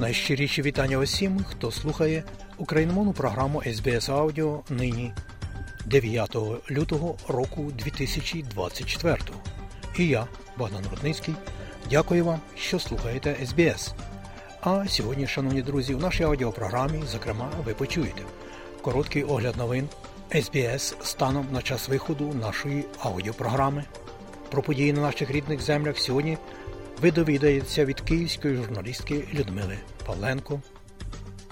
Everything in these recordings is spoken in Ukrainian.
Найщиріші вітання усім, хто слухає україномовну програму SBS Audio нині 9 лютого року 2024. І я, Богдан Рудницький, дякую вам, що слухаєте SBS. А сьогодні, шановні друзі, в нашій аудіопрограмі, зокрема, ви почуєте короткий огляд новин SBS станом на час виходу нашої аудіопрограми. Про події на наших рідних землях сьогодні ви довідаєтеся від київської журналістки Людмили Павленко.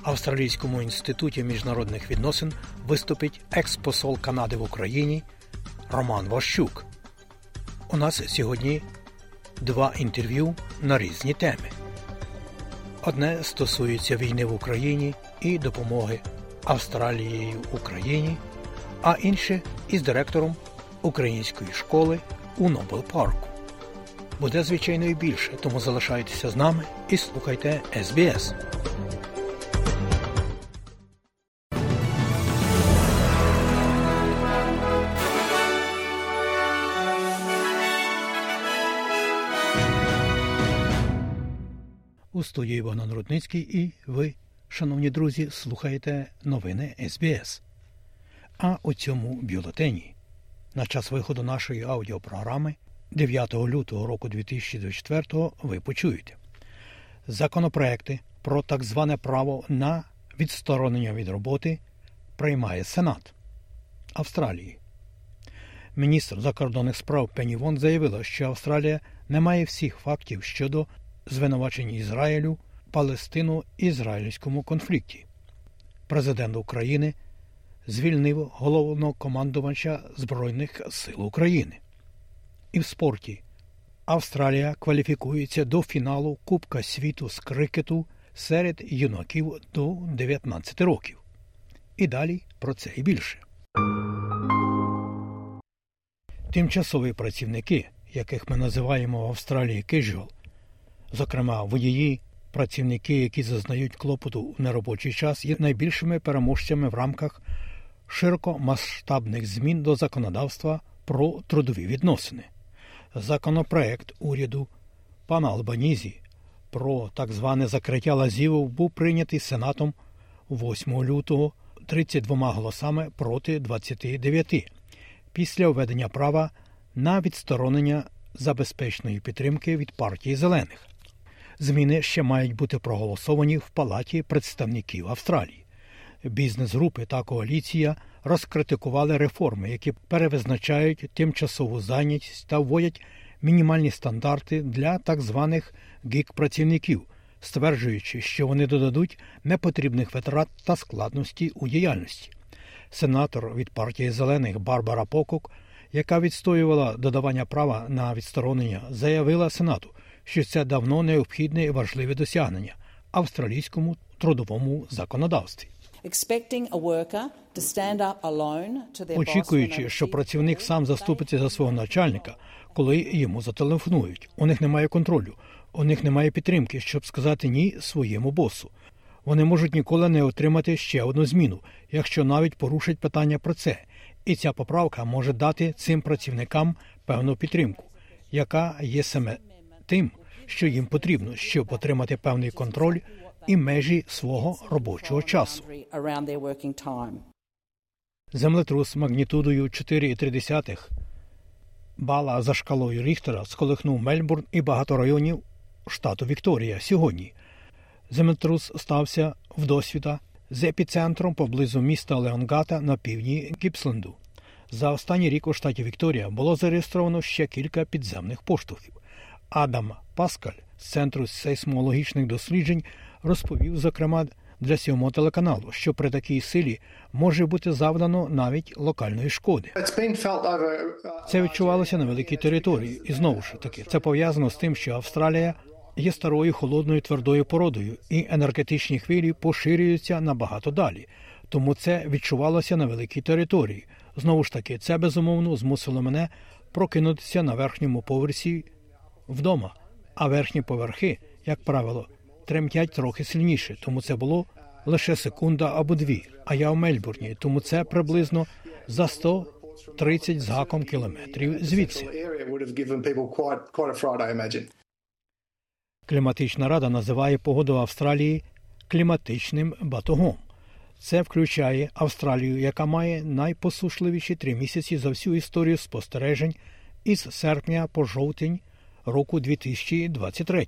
Австралійському інституті міжнародних відносин виступить експосол Канади в Україні Роман Ващук. У нас сьогодні два інтерв'ю на різні теми. Одне стосується війни в Україні і допомоги Австралією Україні, а інше із директором української школи у Нобел Парку. Буде звичайно і більше, тому залишайтеся з нами і слухайте СБС. У студії Богдан Рудницький і ви, шановні друзі, слухаєте новини СБС. А у цьому бюлетені на час виходу нашої аудіопрограми 9 лютого року 2024 ви почуєте законопроекти про так зване право на відсторонення від роботи приймає Сенат Австралії. Міністр закордонних справ Пенні Вон заявила, що Австралія не має всіх фактів щодо звинувачень Ізраїлю палестино-ізраїльському конфлікті. Президент України звільнив головного командувача Збройних сил України. І в спорті Австралія кваліфікується до фіналу Кубка світу з крикету серед юнаків до 19 років. І далі про це і більше. Тимчасові працівники, яких ми називаємо в Австралії casual, зокрема водії, працівники, які зазнають клопоту в неробочий час, є найбільшими переможцями в рамках широкомасштабних змін до законодавства про трудові відносини. Законопроект уряду пана Албанізі про так зване закриття лазівок був прийнятий Сенатом 8 лютого 32 голосами проти 29 після введення права на відсторонення забезпечної підтримки від партії зелених. Зміни ще мають бути проголосовані в Палаті представників Австралії. Бізнес-групи та коаліція розкритикували реформи, які перевизначають тимчасову зайнятість та вводять мінімальні стандарти для так званих гік-працівників, стверджуючи, що вони додадуть непотрібних витрат та складності у діяльності. Сенатор від партії зелених Барбара Покок, яка відстоювала додавання права на відсторонення, заявила Сенату, що це давно необхідне і важливе досягнення австралійському трудовому законодавстві. Очікуючи, що працівник сам заступиться за свого начальника, коли йому зателефонують. У них немає контролю, у них немає підтримки, щоб сказати ні своєму босу. Вони можуть ніколи не отримати ще одну зміну, якщо навіть порушать питання про це. І ця поправка може дати цим працівникам певну підтримку, яка є саме тим, що їм потрібно, щоб отримати певний контроль і межі свого робочого часу. Землетрус магнітудою 4,3 бала за шкалою Ріхтера сколихнув Мельбурн і багато районів штату Вікторія сьогодні. Землетрус стався в досвіта з епіцентром поблизу міста Леонгата на півдні Гіпсленду. За останній рік у штаті Вікторія було зареєстровано ще кілька підземних поштовхів. Адам Паскаль з центру сейсмологічних досліджень розповів, зокрема, для сьомого телеканалу, що при такій силі може бути завдано навіть локальної шкоди. Це відчувалося на великій території, і знову ж таки це пов'язано з тим, що Австралія є старою холодною твердою породою, і енергетичні хвилі поширюються набагато далі. Тому це відчувалося на великій території. Знову ж таки, це безумовно змусило мене прокинутися на верхньому поверсі вдома, а верхні поверхи, як правило, тремтять трохи сильніше, тому це було лише секунда або дві. А я в Мельбурні, тому це приблизно за 130 з гаком кілометрів звідси. Кліматична рада називає погоду в Австралії кліматичним батогом. Це включає Австралію, яка має найпосушливіші три місяці за всю історію спостережень із серпня по жовтень року 2023.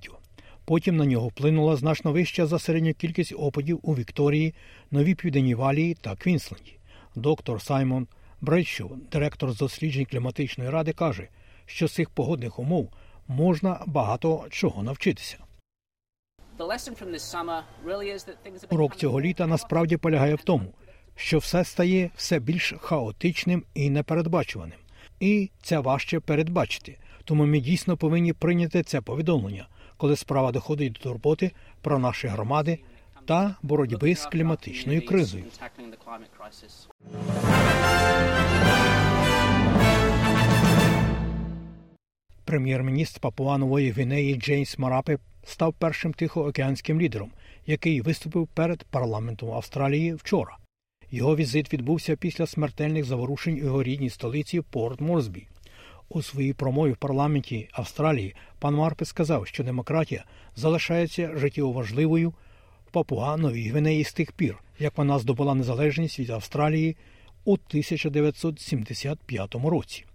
Потім на нього вплинула значно вища за середню кількість опадів у Вікторії, Новій Південній Валії та Квінсленді. Доктор Саймон Бредшоу, директор з досліджень кліматичної ради, каже, що з цих погодних умов можна багато чого навчитися. Урок цього літа насправді полягає в тому, що все стає все більш хаотичним і непередбачуваним, і це важче передбачити. Тому ми дійсно повинні прийняти це повідомлення, коли справа доходить до турботи про наші громади та боротьби з кліматичною кризою. Прем'єр-міністр Папуанової Гвінеї Джеймс Марапе став першим тихоокеанським лідером, який виступив перед парламентом Австралії вчора. Його візит відбувся після смертельних заворушень у його рідній столиці Порт Морсбі. У своїй промові в парламенті Австралії пан Марпе сказав, що демократія залишається життєво важливою в Папуа Новій Гвинеї з тих пір, як вона здобула незалежність від Австралії у 1975 році.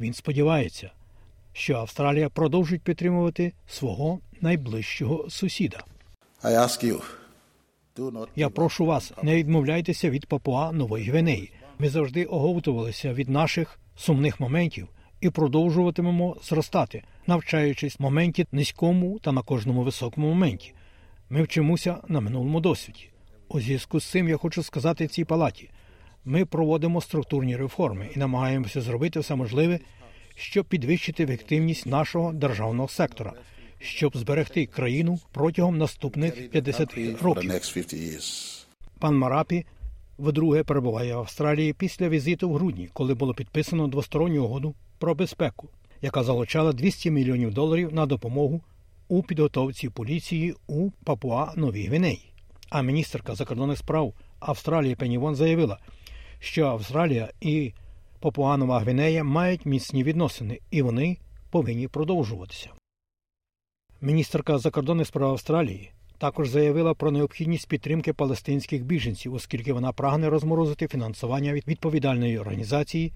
Він сподівається, що Австралія продовжить підтримувати свого найближчого сусіда. Я прошу вас, не відмовляйтеся від Папуа Нової Гвинеї. Ми завжди оговтувалися від наших сумних моментів і продовжуватимемо зростати, навчаючись в моменті низькому та на кожному високому моменті. Ми вчимося на минулому досвіді. У зв'язку з цим я хочу сказати цій палаті: ми проводимо структурні реформи і намагаємося зробити все можливе, щоб підвищити ефективність нашого державного сектора, щоб зберегти країну протягом наступних 50 років. Пан Марапі вдруге перебуває в Австралії після візиту в грудні, коли було підписано двосторонню угоду про безпеку, яка залучала 200 мільйонів доларів на допомогу у підготовці поліції у Папуа Новій Гвінеї. А міністерка закордонних справ Австралії Пенівон заявила, що Австралія і Папуанова Гвінея мають міцні відносини, і вони повинні продовжуватися. Міністерка закордонних справ Австралії також заявила про необхідність підтримки палестинських біженців, оскільки вона прагне розморозити фінансування від відповідальної організації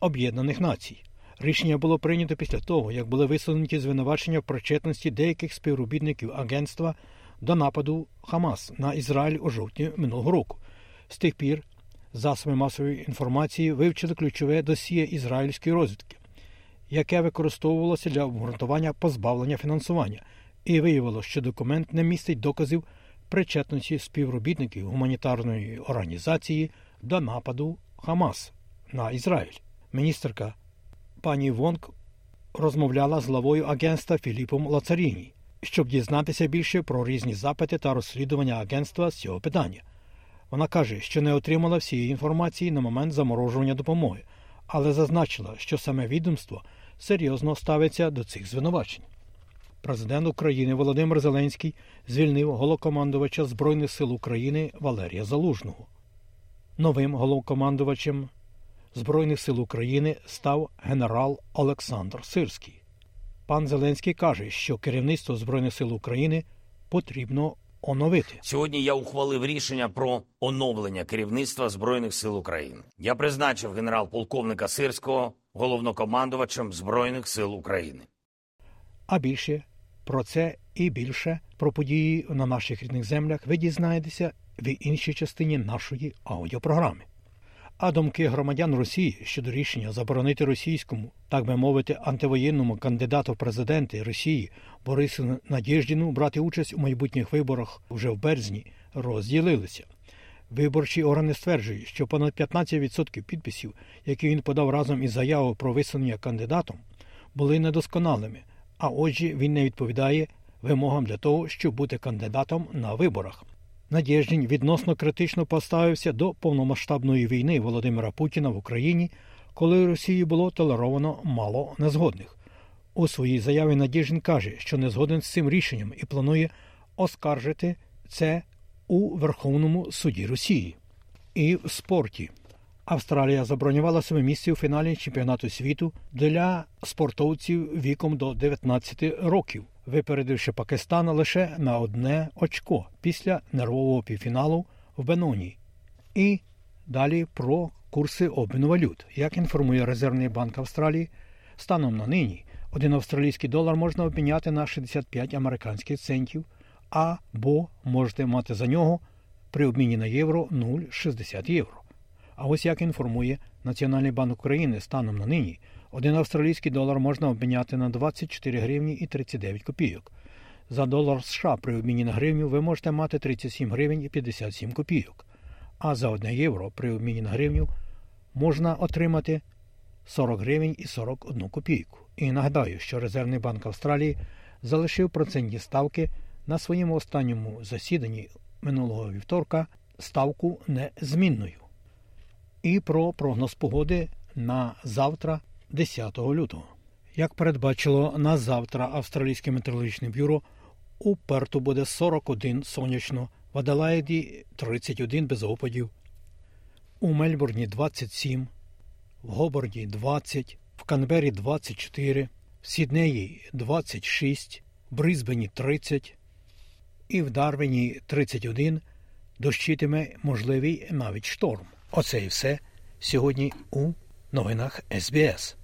Об'єднаних Націй. Рішення було прийнято після того, як були висунуті звинувачення в причетності деяких співробітників агентства до нападу Хамас на Ізраїль у жовтні минулого року. З тих пір засоби масової інформації вивчили ключове досіє ізраїльської розвідки, яке використовувалося для обґрунтування позбавлення фінансування, і виявило, що документ не містить доказів причетності співробітників гуманітарної організації до нападу Хамас на Ізраїль. Міністерка пані Вонг розмовляла з главою агентства Філіпом Лацаріні, щоб дізнатися більше про різні запити та розслідування агентства з цього питання. Вона каже, що не отримала всієї інформації на момент заморожування допомоги, але зазначила, що саме відомство серйозно ставиться до цих звинувачень. Президент України Володимир Зеленський звільнив голокомандувача Збройних сил України Валерія Залужного. Новим головкомандувачем Збройних сил України став генерал Олександр Сирський. Пан Зеленський каже, що керівництво Збройних сил України потрібно оновити. Сьогодні я ухвалив рішення про оновлення керівництва Збройних сил України. Я призначив генерал-полковника Сирського головнокомандувачем Збройних сил України. А більше про це і більше про події на наших рідних землях ви дізнаєтеся в іншій частині нашої аудіопрограми. А думки громадян Росії щодо рішення заборонити російському, так би мовити, антивоєнному кандидату в президенти Росії Борису Надєждіну брати участь у майбутніх виборах вже в березні розділилися. Виборчі органи стверджують, що понад 15% підписів, які він подав разом із заявою про висунення кандидатом, були недосконалими, а отже, він не відповідає вимогам для того, щоб бути кандидатом на виборах. Надєждін відносно критично поставився до повномасштабної війни Володимира Путіна в Україні, коли Росії було толеровано мало незгодних. У своїй заяві Надєждін каже, що не згоден з цим рішенням і планує оскаржити це у Верховному суді Росії. І в спорті Австралія забронювала себе місце у фіналі чемпіонату світу для спортовців віком до 19 років. Випередивши Пакистан лише на одне очко після нервового півфіналу в Беноні. І далі про курси обміну валют. Як інформує Резервний банк Австралії, станом на нині один австралійський долар можна обміняти на 65 американських центів, або можете мати за нього при обміні на євро 0,60 євро. А ось як інформує Національний банк України станом на нині, один австралійський долар можна обміняти на 24 гривні і 39 копійок. За долар США при обміні на гривню ви можете мати 37 гривень і 57 копійок. А за 1 євро при обміні на гривню можна отримати 40 гривень і 41 копійку. І нагадаю, що Резервний банк Австралії залишив процентні ставки на своєму останньому засіданні минулого вівторка ставку незмінною. І про прогноз погоди на завтра, 10 лютого. Як передбачило на завтра Австралійське метеорологічне бюро, у Перту буде 41 сонячно, в Аделаїді 31 без опадів, у Мельбурні 27, в Гоборді 20, в Канбері 24, в Сіднеї 26, в Брисбені 30 і в Дарвіні 31 дощитиме можливий навіть шторм. Оце і все сьогодні у новинах СБС.